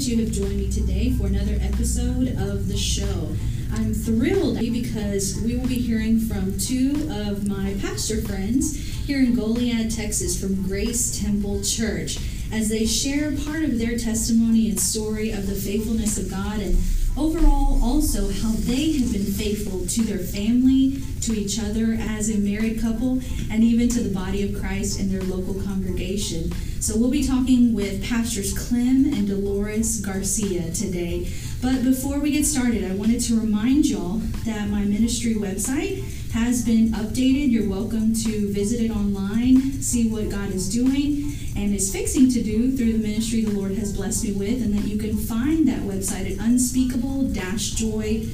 that you have joined me today for another episode of the show. I'm thrilled because we will be hearing from two of my pastor friends here in Goliad, Texas, from Grace Temple Church, as they share part of their testimony and story of the faithfulness of God and overall also how they have been faithful to their family, to each other as a married couple, and even to the body of Christ and their local congregation. So we'll be talking with Pastors Clem and Dolores Garcia today. But before we get started, I wanted to remind y'all that my ministry website has been updated. You're welcome to visit it online, see what God is doing and is fixing to do through the ministry the Lord has blessed me with, and that you can find that website at unspeakable joy.com.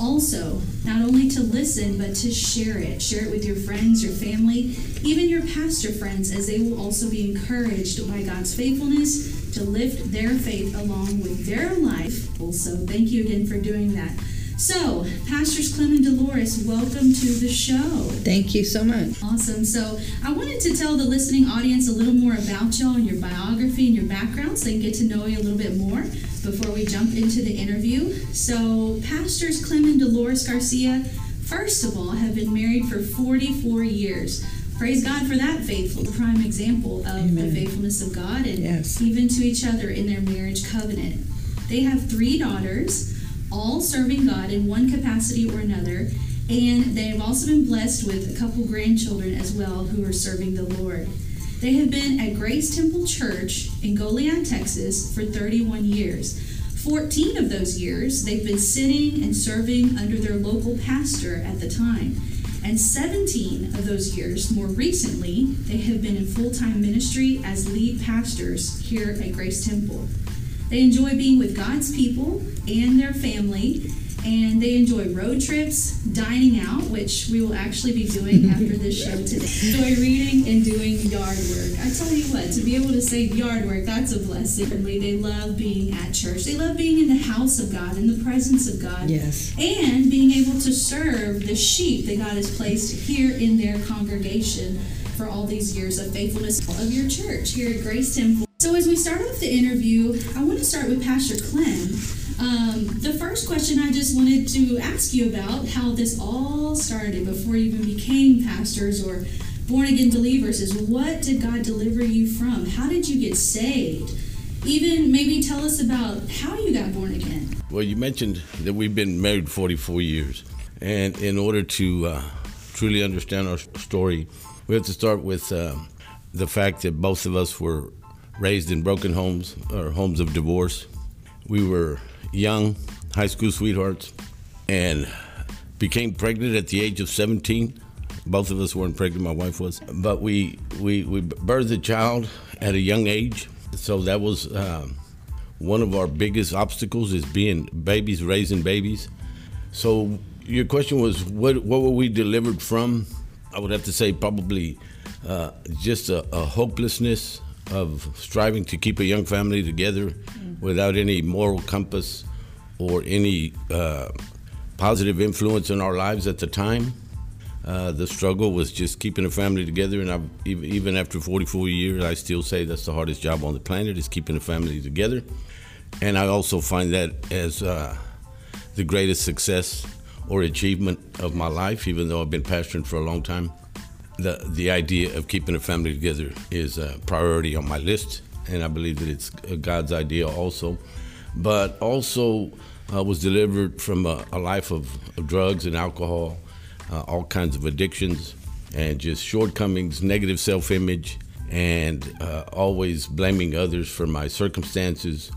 Also, not only to listen, but to share it. Share it with your friends, your family, even your pastor friends, as they will also be encouraged by God's faithfulness to lift their faith along with their life. Also, thank you again for doing that. So, Pastors Clem and Dolores, welcome to the show. Thank you so much. Awesome. So, I wanted to tell the listening audience a little more about y'all and your biography and your background so they can get to know you a little bit more before we jump into the interview. So, Pastors Clem and Dolores Garcia, first of all, have been married for 44 years. Praise God for that faithful, prime example of Amen. the faithfulness of God and yes. even to each other in their marriage covenant. They have three daughters all serving God in one capacity or another. And they have also been blessed with a couple grandchildren as well who are serving the Lord. They have been at Grace Temple Church in Goliad, Texas for 31 years. 14 of those years, they've been sitting and serving under their local pastor at the time. And 17 of those years, more recently, they have been in full time ministry as lead pastors here at Grace Temple. They enjoy being with God's people and their family, and they enjoy road trips, dining out, which we will actually be doing after this show today. Enjoy reading and doing yard work. I tell you what, to be able to say yard work, that's a blessing. They love being at church. They love being in the house of God, in the presence of God. Yes. And being able to serve the sheep that God has placed here in their congregation for all these years of faithfulness of your church here at Grace Temple. So, as we start off the interview, I want to start with Pastor Clem. Um, the first question I just wanted to ask you about how this all started before you even became pastors or born again believers is what did God deliver you from? How did you get saved? Even maybe tell us about how you got born again. Well, you mentioned that we've been married 44 years. And in order to uh, truly understand our story, we have to start with uh, the fact that both of us were raised in broken homes or homes of divorce. We were young high school sweethearts and became pregnant at the age of 17. Both of us weren't pregnant, my wife was. But we, we, we birthed a child at a young age. So that was um, one of our biggest obstacles is being babies, raising babies. So your question was, what, what were we delivered from? I would have to say probably uh, just a, a hopelessness of striving to keep a young family together mm-hmm. without any moral compass or any uh, positive influence in our lives at the time. Uh, the struggle was just keeping a family together, and I've, even after 44 years, I still say that's the hardest job on the planet is keeping a family together. And I also find that as uh, the greatest success or achievement of my life, even though I've been pastoring for a long time the the idea of keeping a family together is a priority on my list, and I believe that it's God's idea also. But also uh, was delivered from a, a life of, of, drugs and alcohol, uh, all kinds of addictions, and just shortcomings, negative self-image, and uh, always blaming others for my circumstances,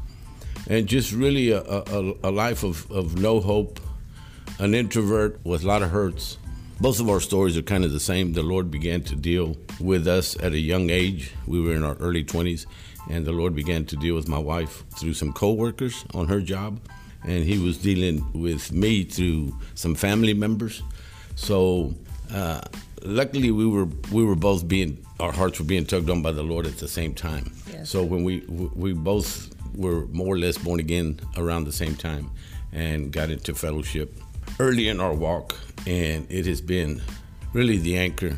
and just really a, a, a life of, of no hope, an introvert with a lot of hurts both of our stories are kind of the same. The Lord began to deal with us at a young age. We were in our early 20s, and the Lord began to deal with my wife through some coworkers on her job, and He was dealing with me through some family members. So, uh, luckily, we were we were both being our hearts were being tugged on by the Lord at the same time. Yes. So when we we both were more or less born again around the same time, and got into fellowship early in our walk, and it has been really the anchor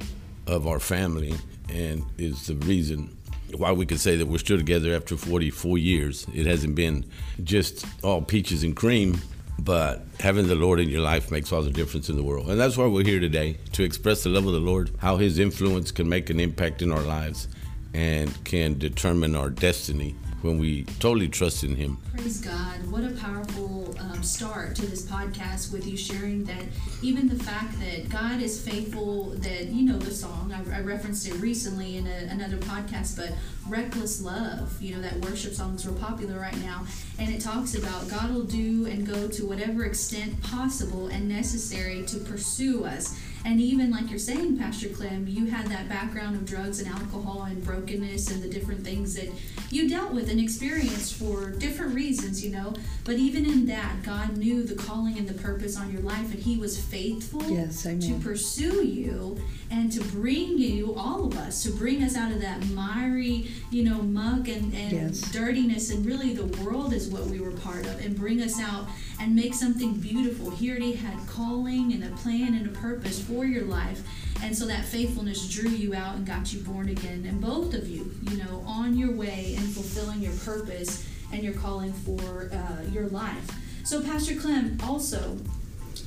of our family and is the reason why we could say that we're still together after 44 years. It hasn't been just all peaches and cream, but having the Lord in your life makes all the difference in the world. And that's why we're here today to express the love of the Lord, how His influence can make an impact in our lives and can determine our destiny when we totally trust in Him. Praise God. What a powerful um, start to this podcast with you sharing that even the fact that God is faithful, that you know the song, I, I referenced it recently in a, another podcast, but Reckless Love, you know, that worship song is real popular right now. And it talks about God will do and go to whatever extent possible and necessary to pursue us. And even like you're saying, Pastor Clem, you had that background of drugs and alcohol and brokenness and the different things that you dealt with and experienced for different reasons, you know. But even in that, God knew the calling and the purpose on your life, and He was faithful yes, to pursue you and to bring you, all of us, to bring us out of that miry, you know, muck and, and yes. dirtiness. And really, the world is what we were part of, and bring us out and make something beautiful. He already had calling and a plan and a purpose for your life. And so that faithfulness drew you out and got you born again. And both of you, you know, on your way and fulfilling your purpose and your calling for uh, your life. So, Pastor Clem, also,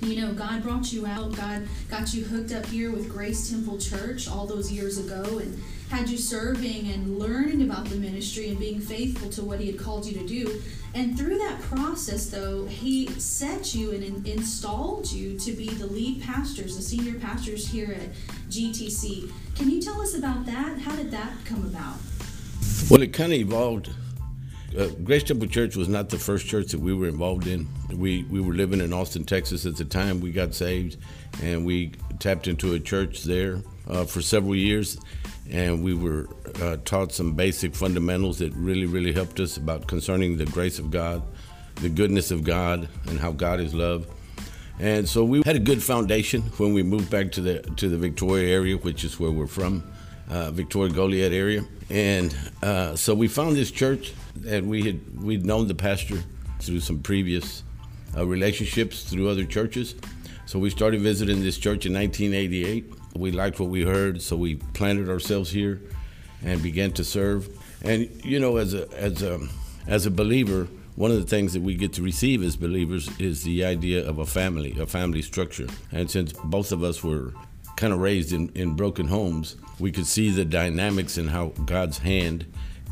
you know, God brought you out. God got you hooked up here with Grace Temple Church all those years ago and had you serving and learning about the ministry and being faithful to what He had called you to do. And through that process, though, He set you and in- installed you to be the lead pastors, the senior pastors here at GTC. Can you tell us about that? How did that come about? Well, it kind of evolved. Uh, Grace Temple Church was not the first church that we were involved in. We we were living in Austin, Texas at the time we got saved, and we tapped into a church there uh, for several years, and we were uh, taught some basic fundamentals that really really helped us about concerning the grace of God, the goodness of God, and how God is love. And so we had a good foundation when we moved back to the to the Victoria area, which is where we're from, uh, Victoria Goliad area. And uh, so we found this church, and we had we'd known the pastor through some previous uh, relationships through other churches. So we started visiting this church in 1988. We liked what we heard, so we planted ourselves here and began to serve. And you know, as a as a as a believer, one of the things that we get to receive as believers is the idea of a family, a family structure. And since both of us were kind of raised in, in broken homes, we could see the dynamics and how God's hand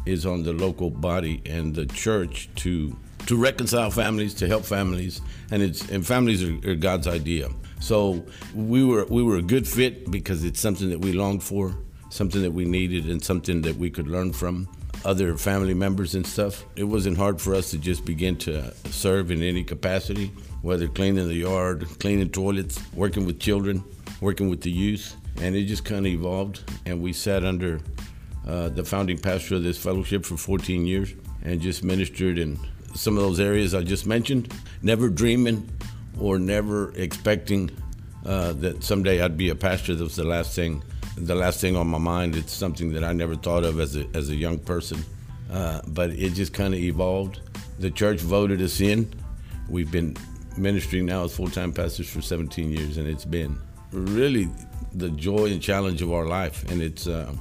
is on the local body and the church to to reconcile families, to help families, and it's and families are, are God's idea. So we were we were a good fit because it's something that we longed for, something that we needed, and something that we could learn from other family members and stuff. It wasn't hard for us to just begin to serve in any capacity, whether cleaning the yard, cleaning toilets, working with children, working with the youth, and it just kind of evolved. And we sat under uh, the founding pastor of this fellowship for 14 years and just ministered in some of those areas I just mentioned, never dreaming or never expecting uh, that someday I'd be a pastor. That was the last thing, the last thing on my mind. It's something that I never thought of as a as a young person, uh, but it just kind of evolved. The church voted us in. We've been ministering now as full-time pastors for 17 years, and it's been really the joy and challenge of our life. And it's uh,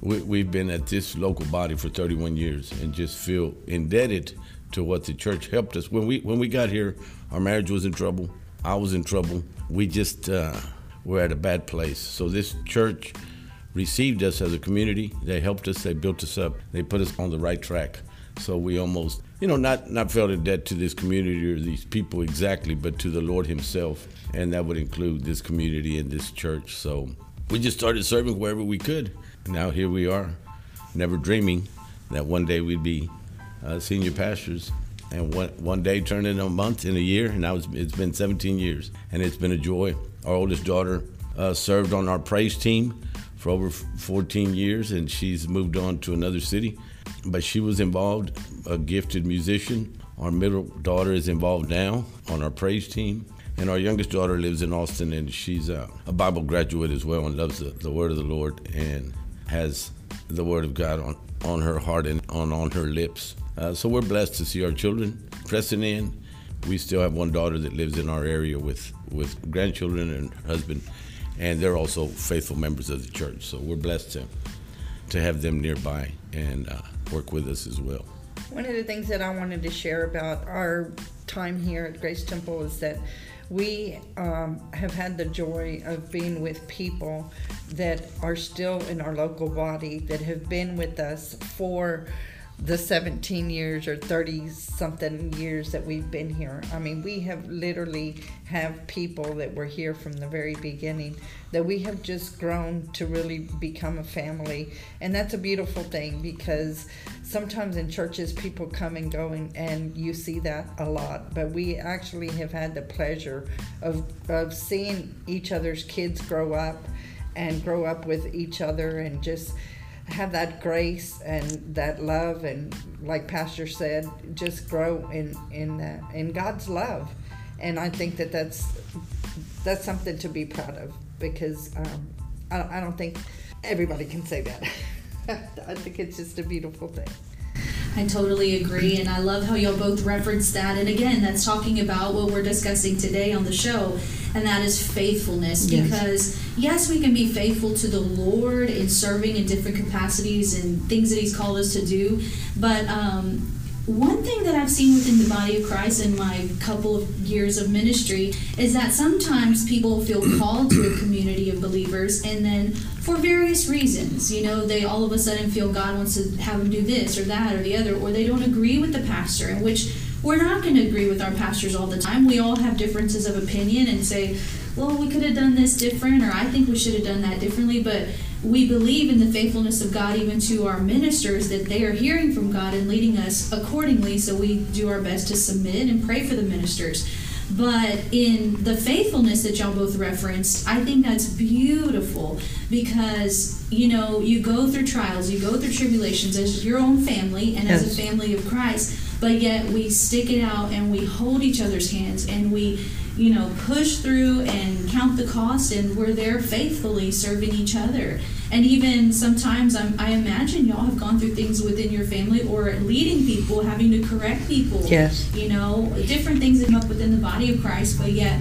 we, have been at this local body for 31 years, and just feel indebted to what the church helped us. When we when we got here, our marriage was in trouble. I was in trouble. We just uh, were at a bad place. So this church received us as a community. They helped us. They built us up. They put us on the right track. So we almost, you know, not not felt in debt to this community or these people exactly, but to the Lord Himself, and that would include this community and this church. So we just started serving wherever we could. Now here we are, never dreaming that one day we'd be uh, senior pastors. And one, one day turned into a month, in a year, and now it's, it's been 17 years. And it's been a joy. Our oldest daughter uh, served on our praise team for over 14 years, and she's moved on to another city. But she was involved, a gifted musician. Our middle daughter is involved now on our praise team. And our youngest daughter lives in Austin, and she's a, a Bible graduate as well and loves the, the Word of the Lord and has the Word of God on, on her heart and on, on her lips. Uh, so we're blessed to see our children pressing in. We still have one daughter that lives in our area with, with grandchildren and husband, and they're also faithful members of the church. So we're blessed to to have them nearby and uh, work with us as well. One of the things that I wanted to share about our time here at Grace Temple is that we um, have had the joy of being with people that are still in our local body that have been with us for the 17 years or 30 something years that we've been here. I mean, we have literally have people that were here from the very beginning that we have just grown to really become a family. And that's a beautiful thing because sometimes in churches people come and go and, and you see that a lot. But we actually have had the pleasure of, of seeing each other's kids grow up and grow up with each other and just have that grace and that love and like pastor said just grow in in uh, in god's love. And i think that that's that's something to be proud of because um, I, I don't think everybody can say that. I think it's just a beautiful thing I totally agree, and I love how y'all both referenced that. And again, that's talking about what we're discussing today on the show, and that is faithfulness. Yes. Because, yes, we can be faithful to the Lord in serving in different capacities and things that He's called us to do, but um, one thing that I've seen within the body of Christ in my couple of years of ministry is that sometimes people feel called to a community of believers and then for various reasons, you know, they all of a sudden feel God wants to have them do this or that or the other, or they don't agree with the pastor, in which we're not going to agree with our pastors all the time. We all have differences of opinion and say, well, we could have done this different, or I think we should have done that differently, but we believe in the faithfulness of God even to our ministers that they are hearing from God and leading us accordingly. So we do our best to submit and pray for the ministers. But in the faithfulness that y'all both referenced, I think that's beautiful because, you know, you go through trials, you go through tribulations as your own family and as a family of Christ, but yet we stick it out and we hold each other's hands and we, you know, push through and count the cost and we're there faithfully serving each other. And even sometimes I'm, I imagine y'all have gone through things within your family or leading people, having to correct people Yes. you know, different things that come up within the body of Christ, but yet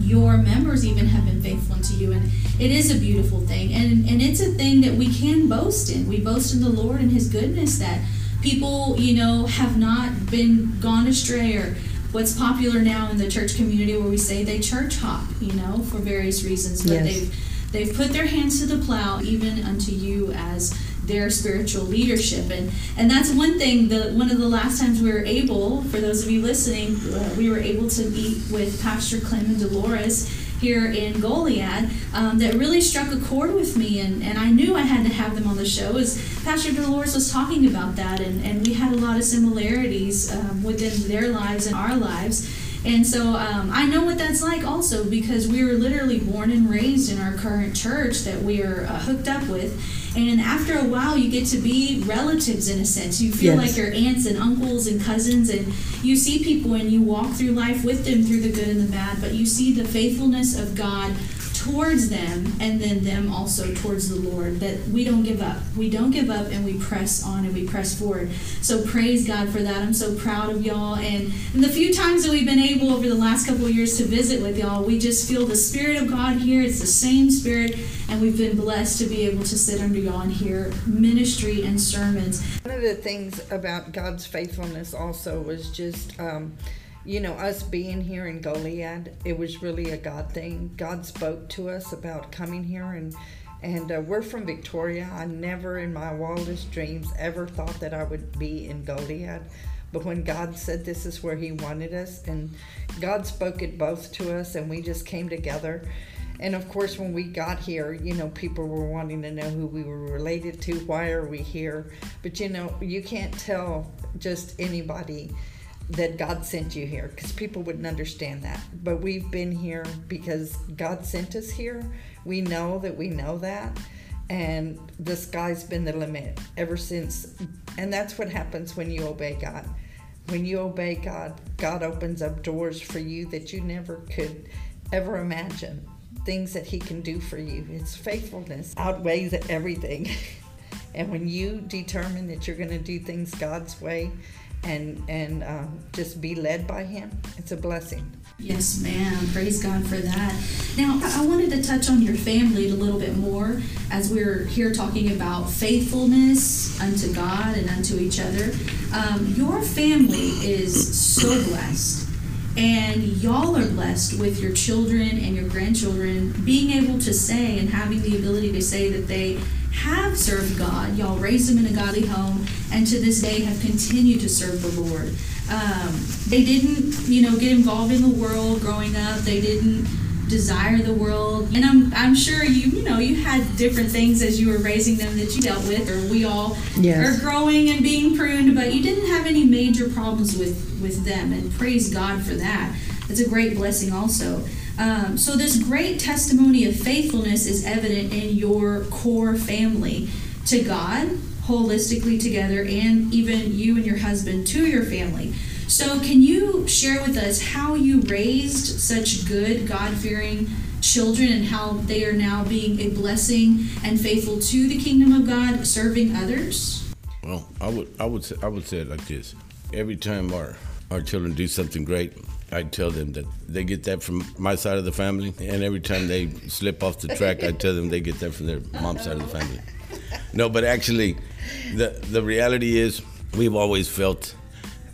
your members even have been faithful unto you. And it is a beautiful thing. And, and it's a thing that we can boast in. We boast in the Lord and His goodness that people, you know, have not been gone astray or what's popular now in the church community where we say they church hop, you know, for various reasons. But Yes. they've they've put their hands to the plow even unto you as their spiritual leadership. And and that's one thing the one of the last times we were able for those of you listening uh, we were able to meet with pastor clem and dolores here in goliad um, that really struck a chord with me. And, and i knew i had to have them on the show as pastor dolores was talking about that. And, and we had a lot of similarities um, within their lives and our lives and so um, I know what that's like also because we were literally born and raised in our current church that we are uh, hooked up with. And after a while, you get to be relatives in a sense. You feel Yes. like your aunts and uncles and cousins, and you see people and you walk through life with them through the good and the bad, but you see the faithfulness of God towards them and then them also towards the Lord. That we don't give up. We don't give up and we press on and we press forward. So praise God for that. I'm so proud of y'all. And, and the few times that we've been able over the last couple of years to visit with y'all, we just feel the Spirit of God here. It's the same Spirit. And we've been blessed to be able to sit under y'all and hear ministry and sermons. One of the things about God's faithfulness also was just, um, you know, us being here in Goliad. It was really a God thing. God spoke to us about coming here, and and uh, we're from Victoria. I never, in my wildest dreams, ever thought that I would be in Goliad. But when God said this is where He wanted us, and God spoke it both to us, and we just came together. And of course, when we got here, you know, people were wanting to know who we were related to, why are we here? But you know, you can't tell just anybody that God sent you here because people wouldn't understand that. But we've been here because God sent us here. We know that we know that. And the sky's been the limit ever since. And that's what happens when you obey God. When you obey God, God opens up doors for you that you never could ever imagine. Things that He can do for you. His faithfulness outweighs everything. and when you determine that you're going to do things God's way, and and uh, just be led by Him. It's a blessing. Yes, ma'am. Praise God for that. Now, I wanted to touch on your family a little bit more as we're here talking about faithfulness unto God and unto each other. Um, your family is so blessed, and y'all are blessed with your children and your grandchildren being able to say and having the ability to say that they have served God. Y'all raised them in a godly home, and to this day have continued to serve the Lord. Um, they didn't, you know, get involved in the world growing up. They didn't desire the world. And I'm, I'm sure you, you know, you had different things as you were raising them that you dealt with, or we all Yes. are growing and being pruned, but you didn't have any major problems with, with them. And praise God for that. It's a great blessing also. Um, so this great testimony of faithfulness is evident in your core family to God, holistically together, and even you and your husband to your family. So, can you share with us how you raised such good, God fearing children and how they are now being a blessing and faithful to the kingdom of God, serving others? Well, I would I would say, I would say it like this: every time our our children do something great, I tell them that they get that from my side of the family, and every time they slip off the track, I tell them they get that from their mom's side of the family. No, but actually, the the reality is we've always felt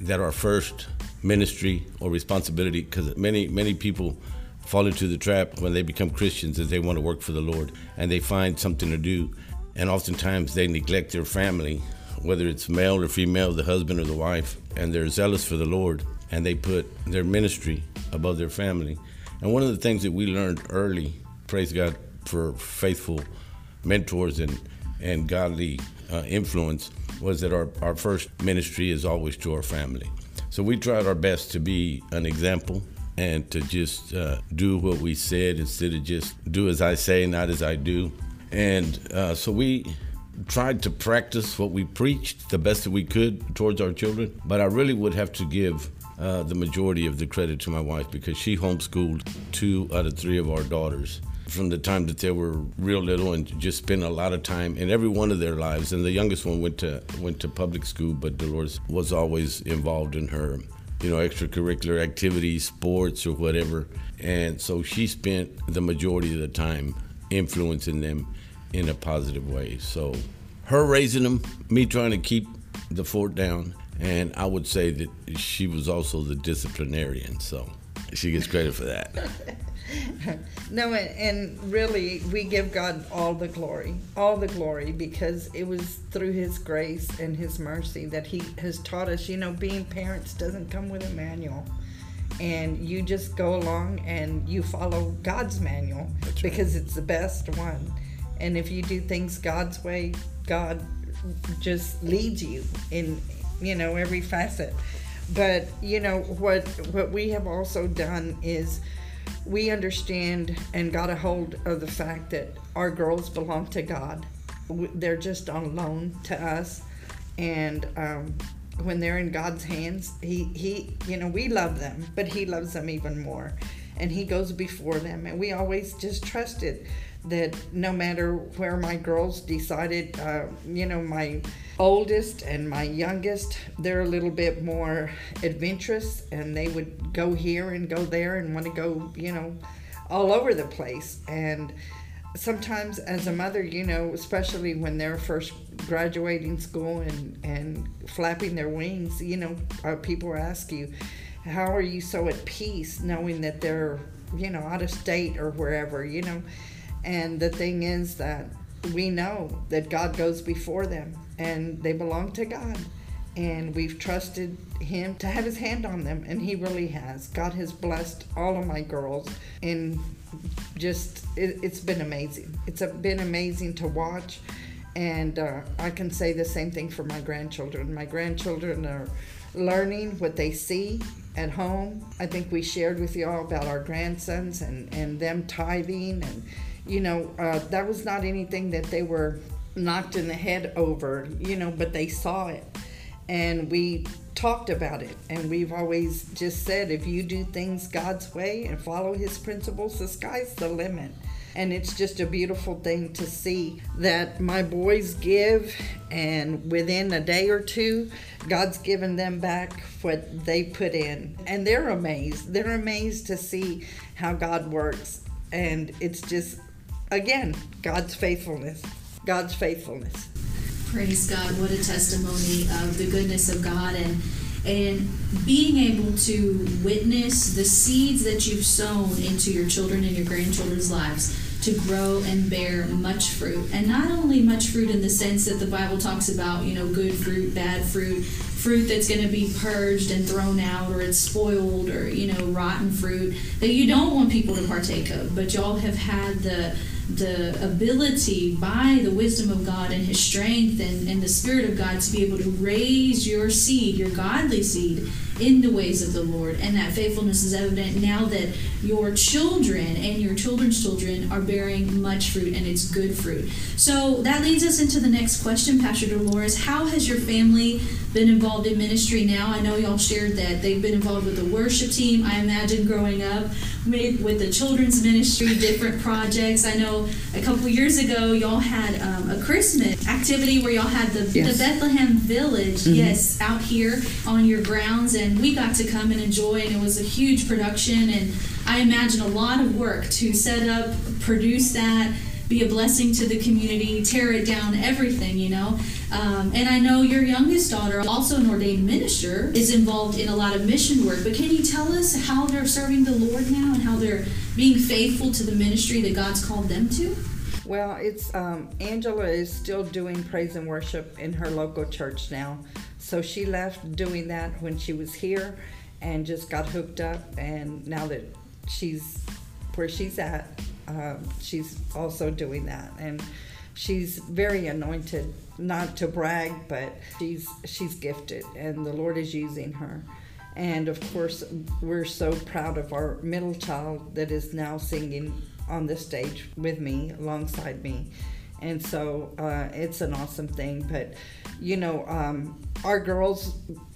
that our first ministry or responsibility, because many many people fall into the trap when they become Christians is they want to work for the Lord and they find something to do, and oftentimes they neglect their family, whether it's male or female, the husband or the wife, and they're zealous for the Lord and they put their ministry above their family. And one of the things that we learned early, praise God for faithful mentors and and godly uh, influence was that our, our first ministry is always to our family. So we tried our best to be an example and to just uh, do what we said instead of just do as I say, not as I do. And uh, so we tried to practice what we preached the best that we could towards our children. But I really would have to give uh, the majority of the credit to my wife because she homeschooled two out of three of our daughters from the time that they were real little and just spent a lot of time in every one of their lives. And the youngest one went to went to public school, but Dolores was always involved in her, you know, extracurricular activities, sports or whatever. And so she spent the majority of the time influencing them in a positive way. So her raising them, me trying to keep the fort down, and I would say that she was also the disciplinarian. So she gets credit for that. No, and, and really, we give God all the glory, all the glory, because it was through His grace and His mercy that He has taught us. You know, being parents doesn't come with a manual, and you just go along and you follow God's manual That's right. because it's the best one. And if you do things God's way, God just leads you in, you know, every facet. But you know what? What we have also done is we understand and got a hold of the fact that our girls belong to God. They're just on loan to us, and um, when they're in God's hands, He He you know we love them, but He loves them even more, and He goes before them, and we always just trusted that no matter where my girls decided, uh, you know, my oldest and my youngest, they're a little bit more adventurous and they would go here and go there and want to go, you know, all over the place. And sometimes as a mother, you know, especially when they're first graduating school and, and flapping their wings, you know, uh, people ask you, how are you so at peace knowing that they're, you know, out of state or wherever, you know? And the thing is that we know that God goes before them and they belong to God. And we've trusted Him to have His hand on them, and He really has. God has blessed all of my girls, and just it, it's been amazing. It's been amazing to watch, and uh, I can say the same thing for my grandchildren. My grandchildren are learning what they see at home. I think we shared with you all about our grandsons and, and them tithing and you know, uh, that was not anything that they were knocked in the head over, you know, but they saw it. and we talked about it. And we've always just said if you do things God's way and follow his principles the sky's the limit. And it's just a beautiful thing to see that my boys give and within a day or two God's given them back what they put in. And they're amazed. They're amazed to see how God works. And it's just again God's faithfulness God's faithfulness Praise God. What a testimony of the goodness of God and and being able to witness the seeds that you've sown into your children and your grandchildren's lives to grow and bear much fruit. And not only much fruit in the sense that the Bible talks about, you know, good fruit, bad fruit, fruit that's going to be purged and thrown out or it's spoiled or, you know, rotten fruit that you don't want people to partake of. But y'all have had the the ability by the wisdom of God and His strength and, and the Spirit of God to be able to raise your seed, your godly seed, in the ways of the Lord. And that faithfulness is evident now that your children and your children's children are bearing much fruit and it's good fruit. So that leads us into the next question, Pastor Dolores. How has your family been involved in ministry now? I know y'all shared that they've been involved with the worship team. I imagine growing up with the children's ministry, different projects. I know a couple years ago y'all had um, a Christmas activity where y'all had the, yes. the Bethlehem Village, mm-hmm. yes, out here on your grounds, and we got to come and enjoy, and it was a huge production, and I imagine a lot of work to set up, produce that be a blessing to the community, tear it down, everything, you know. Um, and I know your youngest daughter, also an ordained minister, is involved in a lot of mission work. But can you tell us how they're serving the Lord now and how they're being faithful to the ministry that God's called them to? Well, it's um, Angela is still doing praise and worship in her local church now. So she left doing that when she was here and just got hooked up. And now that she's where she's at, um, she's also doing that, and she's very anointed. Not to brag, but she's she's gifted, and the Lord is using her. And of course, we're so proud of our middle child that is now singing on the stage with me, alongside me. And so uh, it's an awesome thing. But, you know, um, our girls,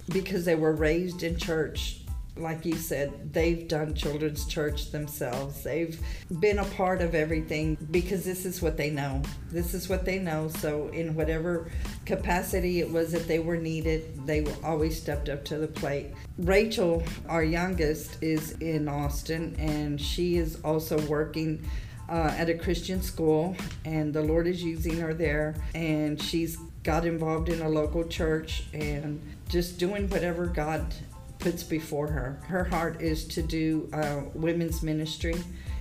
because they were raised in church, like you said, they've done children's church themselves. They've been a part of everything because this is what they know. This is what they know. So, in whatever capacity it was that they were needed, they were always stepped up to the plate. Rachel, our youngest, is in Austin and she is also working. Uh, at a Christian school, and the Lord is using her there. And she's got involved in a local church and just doing whatever God puts before her. Her heart is to do uh, women's ministry,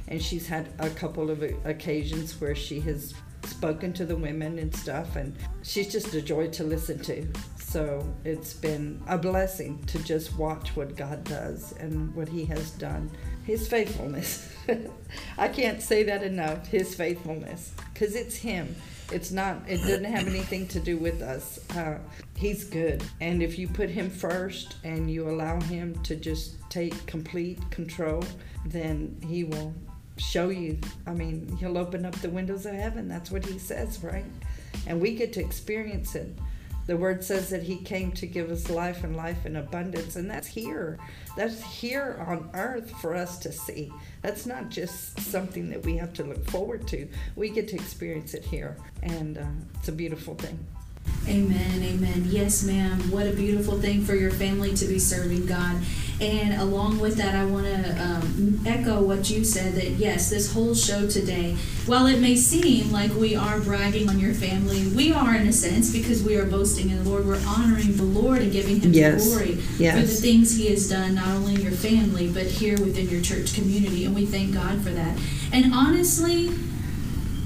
and she's had a couple of occasions where she has spoken to the women and stuff, and she's just a joy to listen to. So it's been a blessing to just watch what God does and what He has done. His faithfulness. I can't say that enough. His faithfulness. Because it's Him. It's not, it doesn't have anything to do with us. Uh, he's good. And if you put him first and you allow him to just take complete control, then he will show you. I mean, he'll open up the windows of heaven. That's what he says, right? And we get to experience it. The word says that he came to give us life and life in abundance, and that's here. That's here on earth for us to see. That's not just something that we have to look forward to. We get to experience it here, and uh, it's a beautiful thing. Amen, amen. Yes, ma'am. What a beautiful thing for your family to be serving God. And along with that, I want to um, echo what you said that yes, this whole show today, while it may seem like we are bragging on your family, we are in a sense because we are boasting in the Lord. We're honoring the Lord and giving Him yes. glory yes. for the things He has done, not only in your family, but here within your church community. And we thank God for that. And honestly,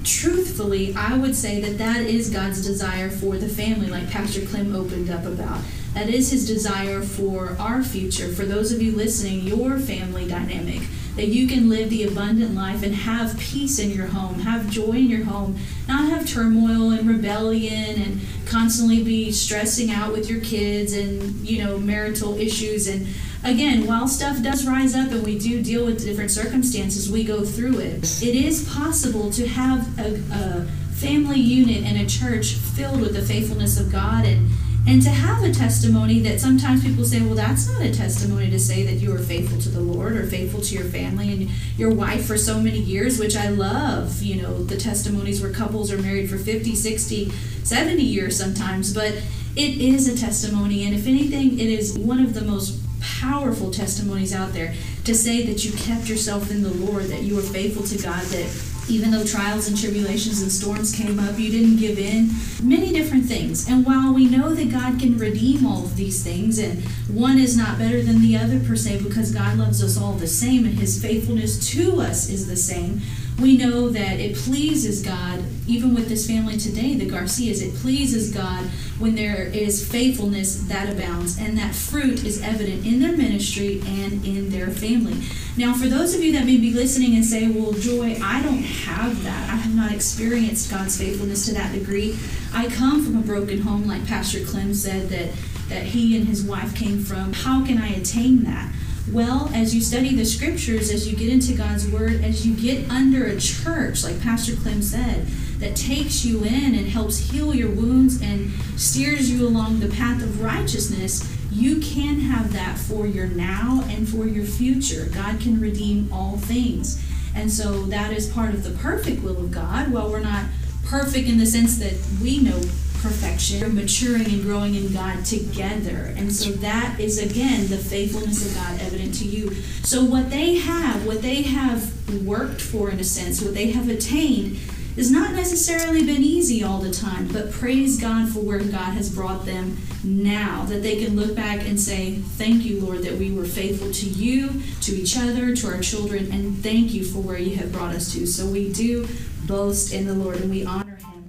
truthfully, I would say that that is God's desire for the family, like Pastor Clem opened up about. That is his desire for our future, for those of you listening, your family dynamic, that you can live the abundant life and have peace in your home, have joy in your home, not have turmoil and rebellion and constantly be stressing out with your kids and, you know, marital issues and again, while stuff does rise up and we do deal with different circumstances, we go through it. It is possible to have a, a family unit and a church filled with the faithfulness of God and And to have a testimony that sometimes people say, well, that's not a testimony to say that you are faithful to the Lord or faithful to your family and your wife for so many years, which I love. You know, the testimonies where couples are married for 50, 60, 70 years sometimes, but it is a testimony. And if anything, it is one of the most powerful testimonies out there to say that you kept yourself in the Lord, that you were faithful to God, that even though trials and tribulations and storms came up, you didn't give in. Many different things. And while we know that God can redeem all of these things, and one is not better than the other per se, because God loves us all the same and his faithfulness to us is the same, we know that it pleases God, even with this family today, the Garcias, it pleases God when there is faithfulness that abounds, and that fruit is evident in their ministry and in their family. Now, for those of you that may be listening and say, Well, Joy, I don't have that. I have not experienced God's faithfulness to that degree. I come from a broken home, like Pastor Clem said, that, that he and his wife came from. How can I attain that? Well, as you study the scriptures, as you get into God's word, as you get under a church, like Pastor Clem said, that takes you in and helps heal your wounds and steers you along the path of righteousness, you can have that for your now and for your future. God can redeem all things. And so that is part of the perfect will of God. While we're not perfect in the sense that we know perfection, maturing and growing in God together. And so that is again the faithfulness of God evident to you. So what they have, what they have worked for in a sense, what they have attained has not necessarily been easy all the time, but praise God for where God has brought them now. That they can look back and say, Thank you, Lord, that we were faithful to you, to each other, to our children, and thank you for where you have brought us to. So we do boast in the Lord and we honor.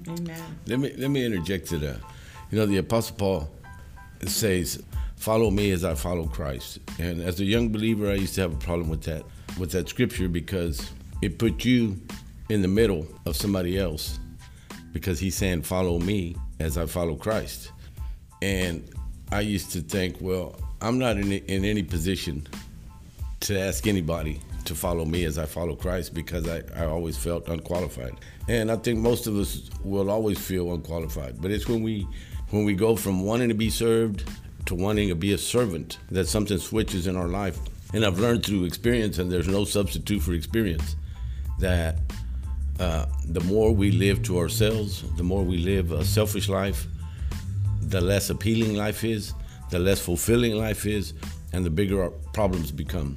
Amen. Let me let me interject to that. You know, the Apostle Paul says, "Follow me as I follow Christ." And as a young believer, I used to have a problem with that with that scripture because it put you in the middle of somebody else because he's saying, "Follow me as I follow Christ." And I used to think, well, I'm not in in any position to ask anybody to follow me as I follow Christ because I, I always felt unqualified. And I think most of us will always feel unqualified. But it's when we when we go from wanting to be served to wanting to be a servant that something switches in our life. And I've learned through experience, and there's no substitute for experience, that uh, the more we live to ourselves, the more we live a selfish life, the less appealing life is, the less fulfilling life is, and the bigger our problems become.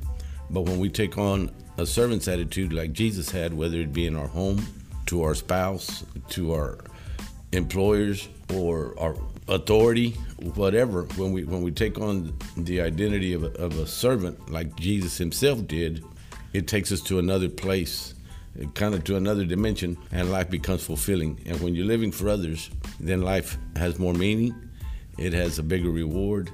But when we take on a servant's attitude like Jesus had, whether it be in our home, to our spouse, to our employers, or our authority, whatever, when we when we take on the identity of a, of a servant like Jesus himself did, it takes us to another place kind of to another dimension and life becomes fulfilling. And when you're living for others then life has more meaning it has a bigger reward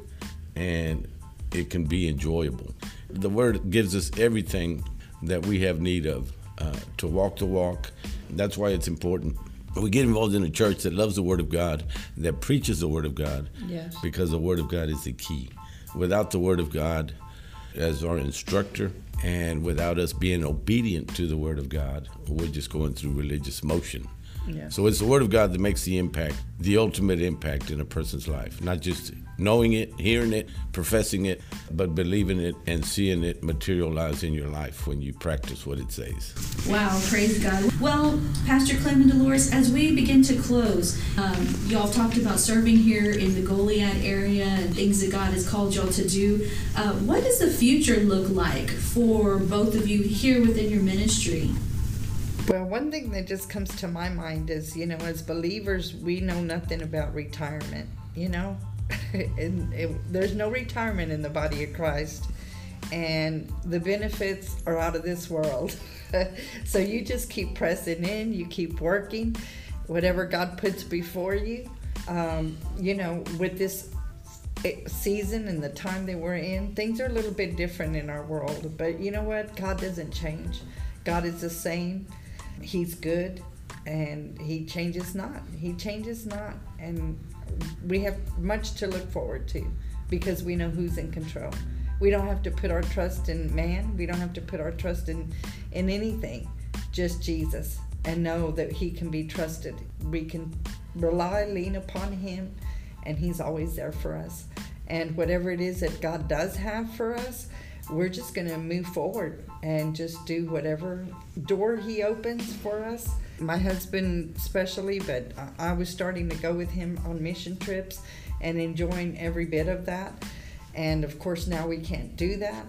and it can be enjoyable the word gives us everything that we have need of uh, to walk the walk that's why it's important we get involved in a church that loves the word of god that preaches the word of god Yes. because the word of god is the key without the word of god as our instructor and without us being obedient to the word of God, we're just going through religious motion. So it's the word of God that makes the impact, the ultimate impact in a person's life. Not just knowing it, hearing it, professing it, but believing it and seeing it materialize in your life when you practice what it says. Wow, praise God. Well, Pastor Clem and Dolores, as we begin to close, um, y'all talked about serving here in the Goliad area and things that God has called y'all to do. Uh, what does the future look like for both of you here within your ministry? Well, one thing that just comes to my mind is, you know, as believers, we know nothing about retirement, you know? and it, there's no retirement in the body of Christ. And the benefits are out of this world. so you just keep pressing in, you keep working, whatever God puts before you. Um, you know, with this season and the time that we're in, things are a little bit different in our world. But you know what? God doesn't change. God is the same. He's good and he changes not. He changes not. And we have much to look forward to because we know who's in control. We don't have to put our trust in man. We don't have to put our trust in in anything. Just Jesus and know that he can be trusted. We can rely, lean upon him and He's always there for us. And whatever it is that God does have for us, we're just going to move forward and just do whatever door He opens for us. My husband, especially, but I was starting to go with him on mission trips and enjoying every bit of that. And of course, now we can't do that.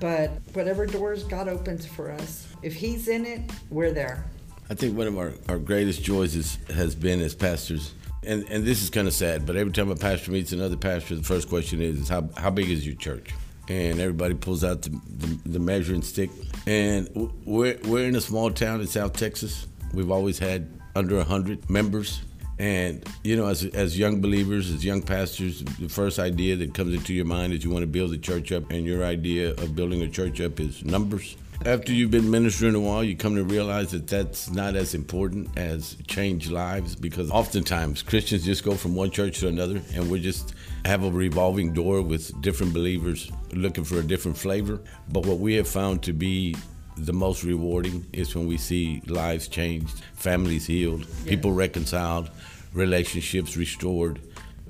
But whatever doors God opens for us, if He's in it, we're there. I think one of our, our greatest joys is, has been as pastors, and, and this is kind of sad, but every time a pastor meets another pastor, the first question is, is how, how big is your church? And everybody pulls out the, the, the measuring stick. And we're, we're in a small town in South Texas. We've always had under 100 members. And, you know, as, as young believers, as young pastors, the first idea that comes into your mind is you want to build a church up, and your idea of building a church up is numbers. After you've been ministering a while, you come to realize that that's not as important as change lives because oftentimes Christians just go from one church to another and we just have a revolving door with different believers looking for a different flavor. But what we have found to be the most rewarding is when we see lives changed, families healed, yeah. people reconciled, relationships restored,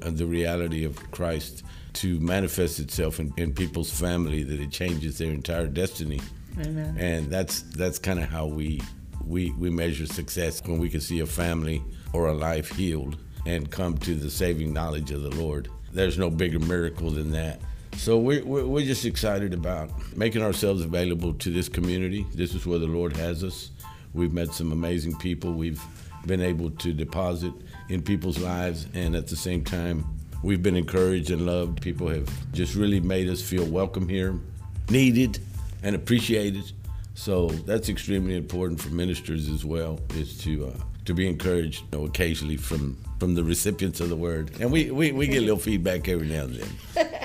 and the reality of Christ to manifest itself in, in people's family that it changes their entire destiny. Amen. And that's that's kind of how we we we measure success when we can see a family or a life healed and come to the saving knowledge of the Lord. There's no bigger miracle than that. So we're, we're just excited about making ourselves available to this community. This is where the Lord has us. We've met some amazing people. We've been able to deposit in people's lives, and at the same time, we've been encouraged and loved. People have just really made us feel welcome here, needed, and appreciated. So that's extremely important for ministers as well, is to uh, to be encouraged you know, occasionally from from the recipients of the word. And we, we, we get a little feedback every now and then.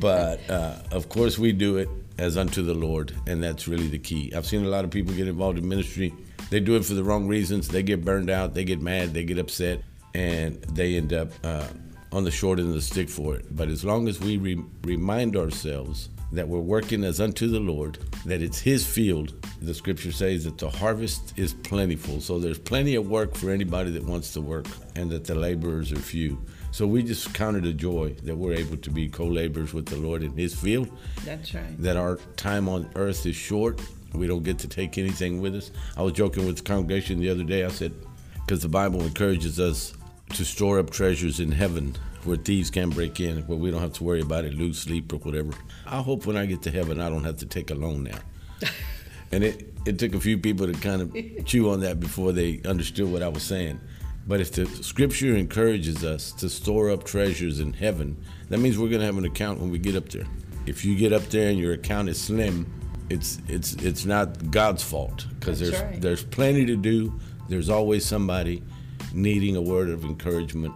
but uh, of course, we do it as unto the Lord, and that's really the key. I've seen a lot of people get involved in ministry. They do it for the wrong reasons. They get burned out, they get mad, they get upset, and they end up uh, on the short end of the stick for it. But as long as we re- remind ourselves that we're working as unto the Lord, that it's His field. The scripture says that the harvest is plentiful. So there's plenty of work for anybody that wants to work, and that the laborers are few. So we just counted a joy that we're able to be co laborers with the Lord in His field. That's right. That our time on earth is short. We don't get to take anything with us. I was joking with the congregation the other day. I said, because the Bible encourages us to store up treasures in heaven where thieves can't break in, where we don't have to worry about it, lose sleep or whatever. I hope when I get to heaven, I don't have to take a loan now. and it, it took a few people to kind of chew on that before they understood what I was saying. But if the scripture encourages us to store up treasures in heaven, that means we're going to have an account when we get up there. If you get up there and your account is slim, it's it's it's not God's fault because there's right. there's plenty to do. There's always somebody needing a word of encouragement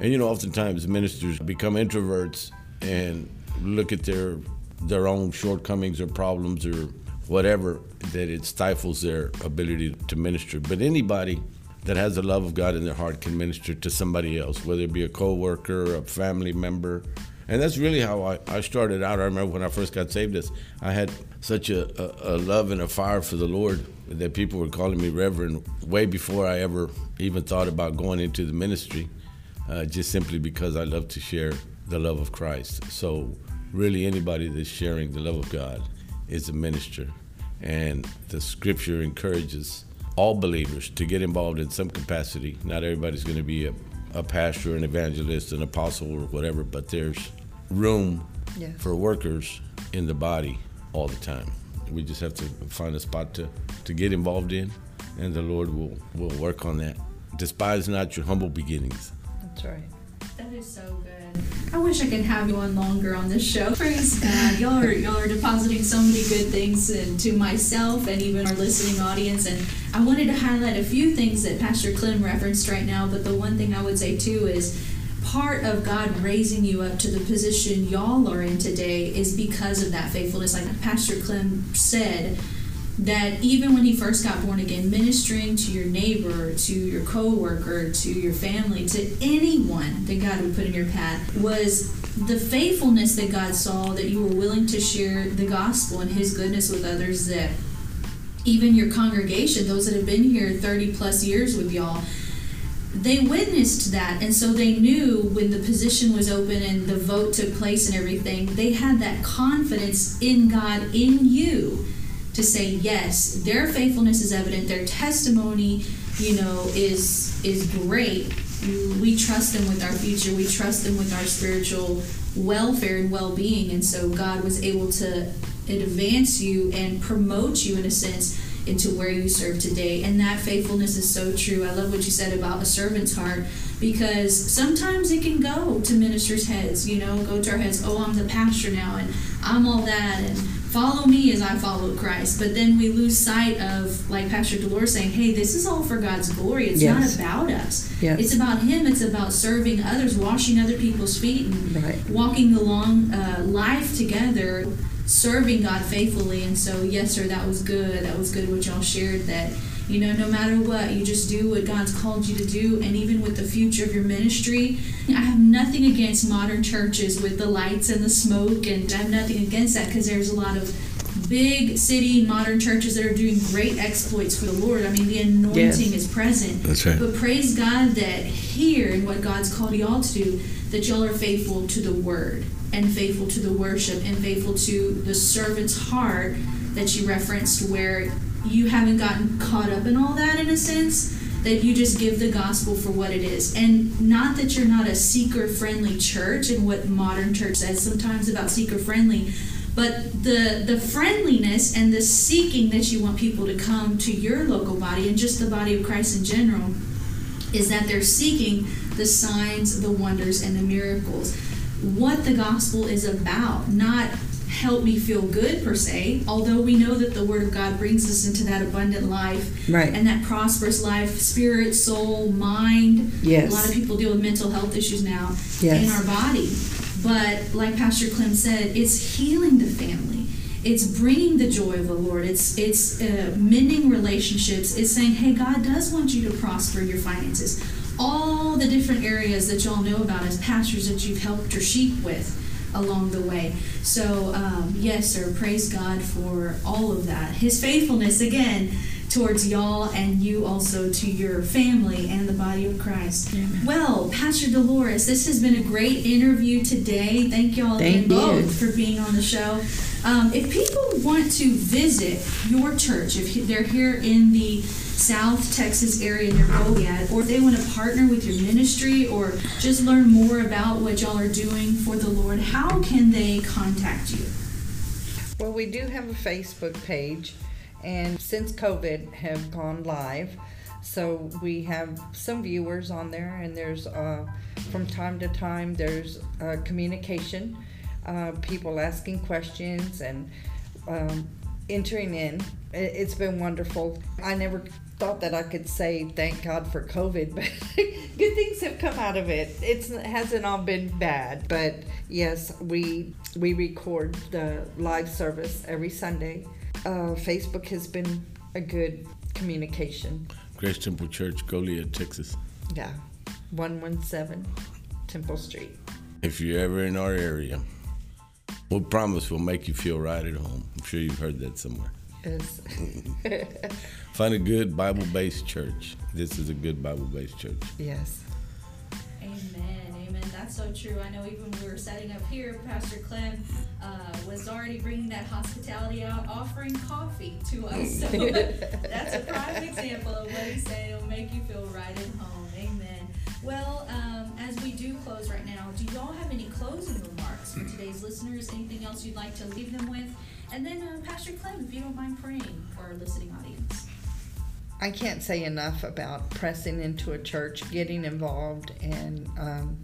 and you know, oftentimes ministers become introverts and look at their their own shortcomings or problems or whatever that it stifles their ability to minister. But anybody that has the love of God in their heart can minister to somebody else, whether it be a coworker, or a family member. And that's really how I, I started out. I remember when I first got saved, this I had such a, a, a love and a fire for the Lord that people were calling me Reverend way before I ever even thought about going into the ministry uh, just simply because I love to share the love of Christ. So, really, anybody that's sharing the love of God is a minister. And the scripture encourages all believers to get involved in some capacity. Not everybody's going to be a, a pastor, an evangelist, an apostle, or whatever, but there's room yes. for workers in the body all the time. We just have to find a spot to, to get involved in, and the Lord will, will work on that. Despise not your humble beginnings. That's right. That is so good. I wish I could have you on longer on this show. Praise God. Y'all are y'all are depositing so many good things to myself and even our listening audience. And I wanted to highlight a few things that Pastor Clem referenced right now, but the one thing I would say too is part of God raising you up to the position y'all are in today is because of that faithfulness. Like Pastor Clem said, that even when he first got born again, ministering to your neighbor, to your coworker, to your family, to anyone that God would put in your path was the faithfulness that God saw that you were willing to share the gospel and his goodness with others that even your congregation, those that have been here 30 plus years with y'all, they witnessed that. And so they knew when the position was open and the vote took place and everything they had that confidence in god in you to say yes their faithfulness is evident their testimony you know is is great we trust them with our future we trust them with our spiritual welfare and well-being and so god was able to advance you and promote you in a sense into where you serve today. And that faithfulness is so true. I love what you said about a servant's heart because sometimes it can go to ministers' heads, you know, go to our heads, oh, I'm the pastor now and I'm all that and follow me as I follow Christ. But then we lose sight of, like Pastor Dolores saying, hey, this is all for God's glory. It's yes. not about us. Yes. It's about Him. It's about serving others, washing other people's feet, and right. walking the long uh, life together serving God faithfully. And so, yes, sir, that was good. That was good what y'all shared that, you know, no matter what, you just do what God's called you to do. And even with the future of your ministry, I have nothing against modern churches with the lights and the smoke. And I have nothing against that because there's a lot of big city modern churches that are doing great exploits for the Lord. I mean, the anointing yes. is present. That's right. But praise God that here and what God's called y'all to do, that y'all are faithful to the word and faithful to the worship and faithful to the servant's heart that you referenced, where you haven't gotten caught up in all that in a sense. That you just give the gospel for what it is. And not that you're not a seeker friendly church and what modern church says sometimes about seeker friendly, but the the friendliness and the seeking that you want people to come to your local body and just the body of Christ in general is that they're seeking the signs, the wonders, and the miracles what the gospel is about, not help me feel good per se, although we know that the word of God brings us into that abundant life right. and that prosperous life, spirit, soul, mind. Yes. A lot of people deal with mental health issues now yes. in our body. But like Pastor Clem said, it's healing the family. It's bringing the joy of the Lord. It's it's uh, mending relationships. It's saying, "Hey, God does want you to prosper your finances." all the different areas that y'all know about as pastors that you've helped your sheep with along the way. So, um, yes, sir, praise God for all of that. His faithfulness, again, towards y'all and you also to your family and the body of Christ. Amen. Well, Pastor Dolores, this has been a great interview today. Thank y'all Thank both for being on the show. Um, if people want to visit your church, if they're here in the South Texas area near Goliad, or if they want to partner with your ministry or just learn more about what y'all are doing for the Lord, how can they contact you? Well, we do have a Facebook page, and since COVID have gone live, so we have some viewers on there, and there's uh, from time to time there's uh, communication, uh, people asking questions and um, entering in. It's been wonderful. I never thought that I could say thank God for COVID, but good things have come out of it. It's, it hasn't all been bad, but yes, we we record the live service every Sunday. Uh, Facebook has been a good communication. Grace Temple Church, Goliad, Texas. Yeah, one one seven Temple Street. If you're ever in our area, we'll promise we'll make you feel right at home. I'm sure you've heard that somewhere. Yes. Find a good Bible based church. This is a good Bible based church. Yes. Amen. Amen. That's so true. I know even when we were setting up here, Pastor Clem uh, was already bringing that hospitality out, offering coffee to us. So that's a prime example of what he's saying. It'll make you feel right at home. Amen. Well, um, as we do close right now, do y'all have any closing remarks for today's listeners? Anything else you'd like to leave them with? And then, uh, Pastor Clem, if you don't mind praying for our listening audience. I can't say enough about pressing into a church, getting involved, and um,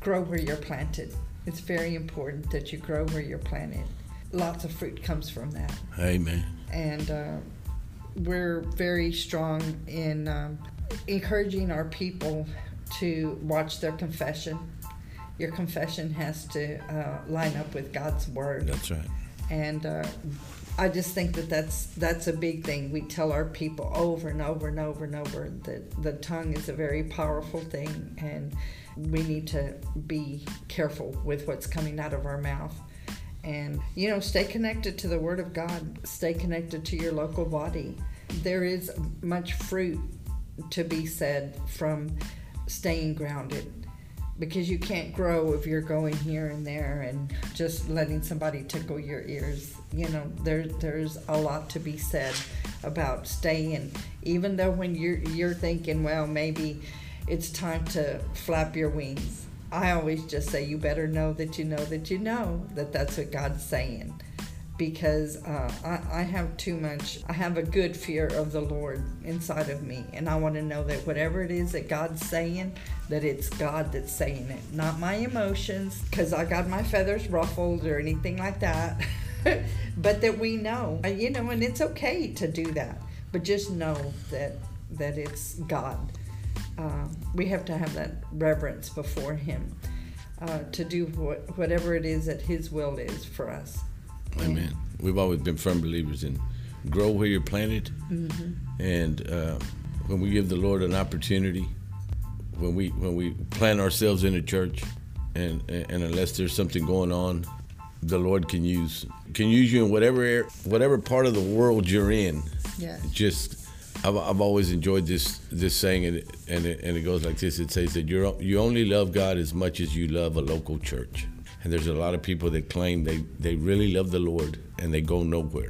grow where you're planted. It's very important that you grow where you're planted. Lots of fruit comes from that. Amen. And uh, we're very strong in um, encouraging our people to watch their confession. Your confession has to uh, line up with God's word. That's right. And uh, I just think that that's that's a big thing. We tell our people over and over and over and over that the tongue is a very powerful thing, and we need to be careful with what's coming out of our mouth. And you know, stay connected to the Word of God. Stay connected to your local body. There is much fruit to be said from staying grounded because you can't grow if you're going here and there and just letting somebody tickle your ears. You know, there there's a lot to be said about staying, even though when you're you're thinking, well, maybe it's time to flap your wings. I always just say, you better know that you know that you know that that's what God's saying because uh, I, I have too much, I have a good fear of the Lord inside of me. And I want to know that whatever it is that God's saying, that it's God that's saying it, not my emotions, because I got my feathers ruffled or anything like that. but that we know, uh, you know, and it's okay to do that. But just know that that it's God. Uh, we have to have that reverence before Him uh, to do what, whatever it is that His will is for us. Amen. We've always been firm believers in grow where you're planted, Mm-hmm. and uh, when we give the Lord an opportunity, when we when we plant ourselves in a church, and and unless there's something going on, the Lord can use can use you in whatever whatever part of the world you're in. Yes. Just I've, I've always enjoyed this this saying, and it, and it, and it goes like this: It says that you you only love God as much as you love a local church. And there's a lot of people that claim they, they really love the Lord and they go nowhere.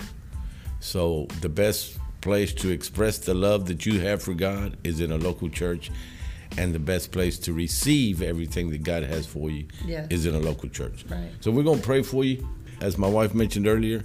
So the best place to express the love that you have for God is in a local church. And the best place to receive everything that God has for you Yes. is in a local church. Right. So we're going to pray for you. As my wife mentioned earlier,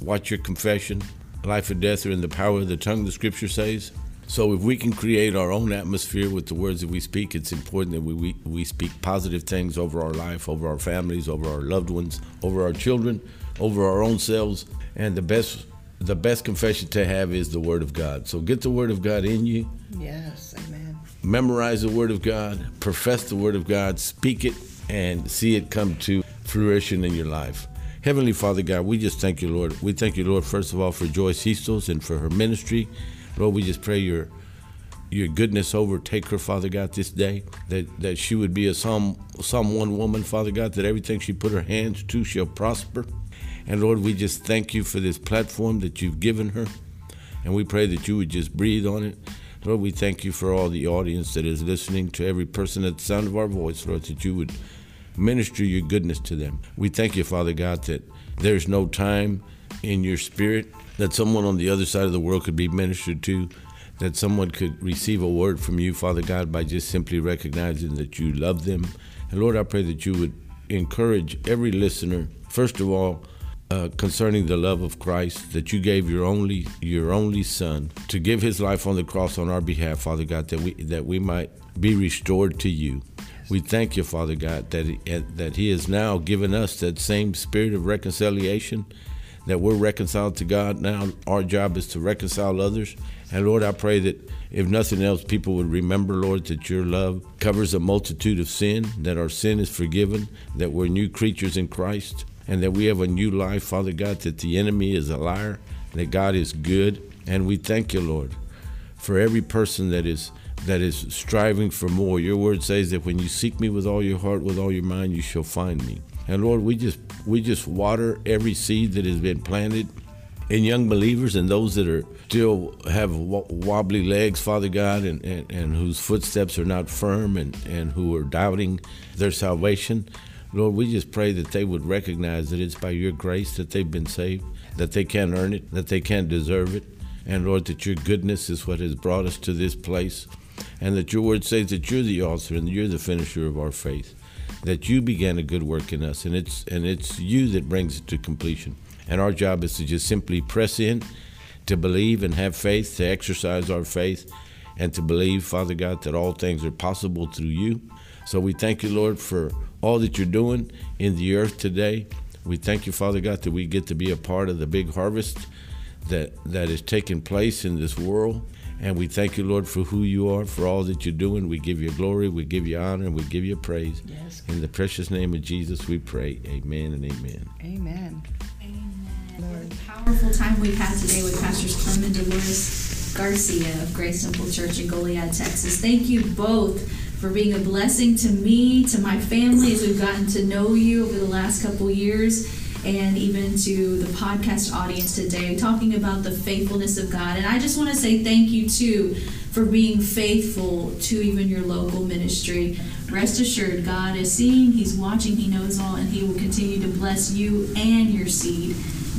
watch your confession. Life and death are in the power of the tongue, the scripture says. So if we can create our own atmosphere with the words that we speak, it's important that we, we, we speak positive things over our life, over our families, over our loved ones, over our children, over our own selves. And the best the best confession to have is the word of God. So get the word of God in you, Yes, amen. memorize the word of God, profess the word of God, speak it, and see it come to fruition in your life. Heavenly Father God, we just thank you, Lord. We thank you, Lord, first of all, for Joyce Histos and for her ministry. Lord, we just pray your your goodness overtake her, Father God, this day. That that she would be a Psalm Psalm one woman, Father God, that everything she put her hands to shall prosper. And Lord, we just thank you for this platform that you've given her. And we pray that you would just breathe on it. Lord, we thank you for all the audience that is listening, to every person at the sound of our voice, Lord, that you would minister your goodness to them. We thank you, Father God, that there's no time in your spirit that someone on the other side of the world could be ministered to, that someone could receive a word from you, Father God, by just simply recognizing that you love them. And Lord, I pray that you would encourage every listener, first of all, uh, concerning the love of Christ that you gave your only your only Son to give His life on the cross on our behalf, Father God, that we that we might be restored to you. We thank you, Father God, that he, that He has now given us that same spirit of reconciliation, that we're reconciled to God. Now our job is to reconcile others. And Lord, I pray that if nothing else, people would remember, Lord, that your love covers a multitude of sin, that our sin is forgiven, that we're new creatures in Christ and that we have a new life, Father God, that the enemy is a liar, that God is good. And we thank you, Lord, for every person that is that is striving for more. Your word says that when you seek me with all your heart, with all your mind, you shall find me. And Lord, we just we just water every seed that has been planted in young believers and those that are still have wobbly legs, Father God, and, and, and whose footsteps are not firm and, and who are doubting their salvation. Lord, we just pray that they would recognize that it's by your grace that they've been saved, that they can't earn it, that they can't deserve it. And Lord, that your goodness is what has brought us to this place. And that your word says that you're the author and you're the finisher of our faith. That you began a good work in us, and it's and it's you that brings it to completion. And our job is to just simply press in, to believe and have faith, to exercise our faith, and to believe, Father God, that all things are possible through you. So we thank you, Lord, for all that you're doing in the earth today. We thank you, Father God, that we get to be a part of the big harvest that, that is taking place in this world. And we thank you, Lord, for who you are, for all that you're doing. We give you glory, we give you honor, and we give you praise. Yes. In the precious name of Jesus, we pray. Amen and amen. Amen. Amen. The powerful time we've had today with Pastors Clem and Dolores Garcia of Grace Temple Church in Goliad, Texas. Thank you both for being a blessing to me, to my family, as we've gotten to know you over the last couple years. And even to the podcast audience today, talking about the faithfulness of God. And I just want to say thank you too for being faithful to even your local ministry. Rest assured, God is seeing, He's watching, He knows all, and He will continue to bless you and your seed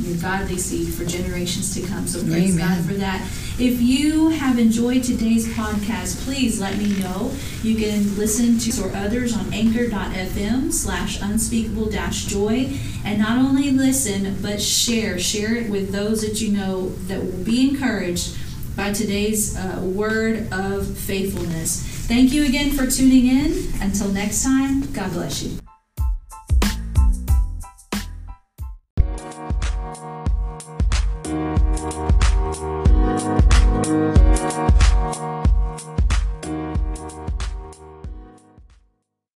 your godly seed for generations to come. So praise Amen. God for that. If you have enjoyed today's podcast, please let me know. You can listen to or others on anchor.fm slash unspeakable dash joy. And not only listen, but share. Share it with those that you know that will be encouraged by today's uh, word of faithfulness. Thank you again for tuning in. Until next time, God bless you. You.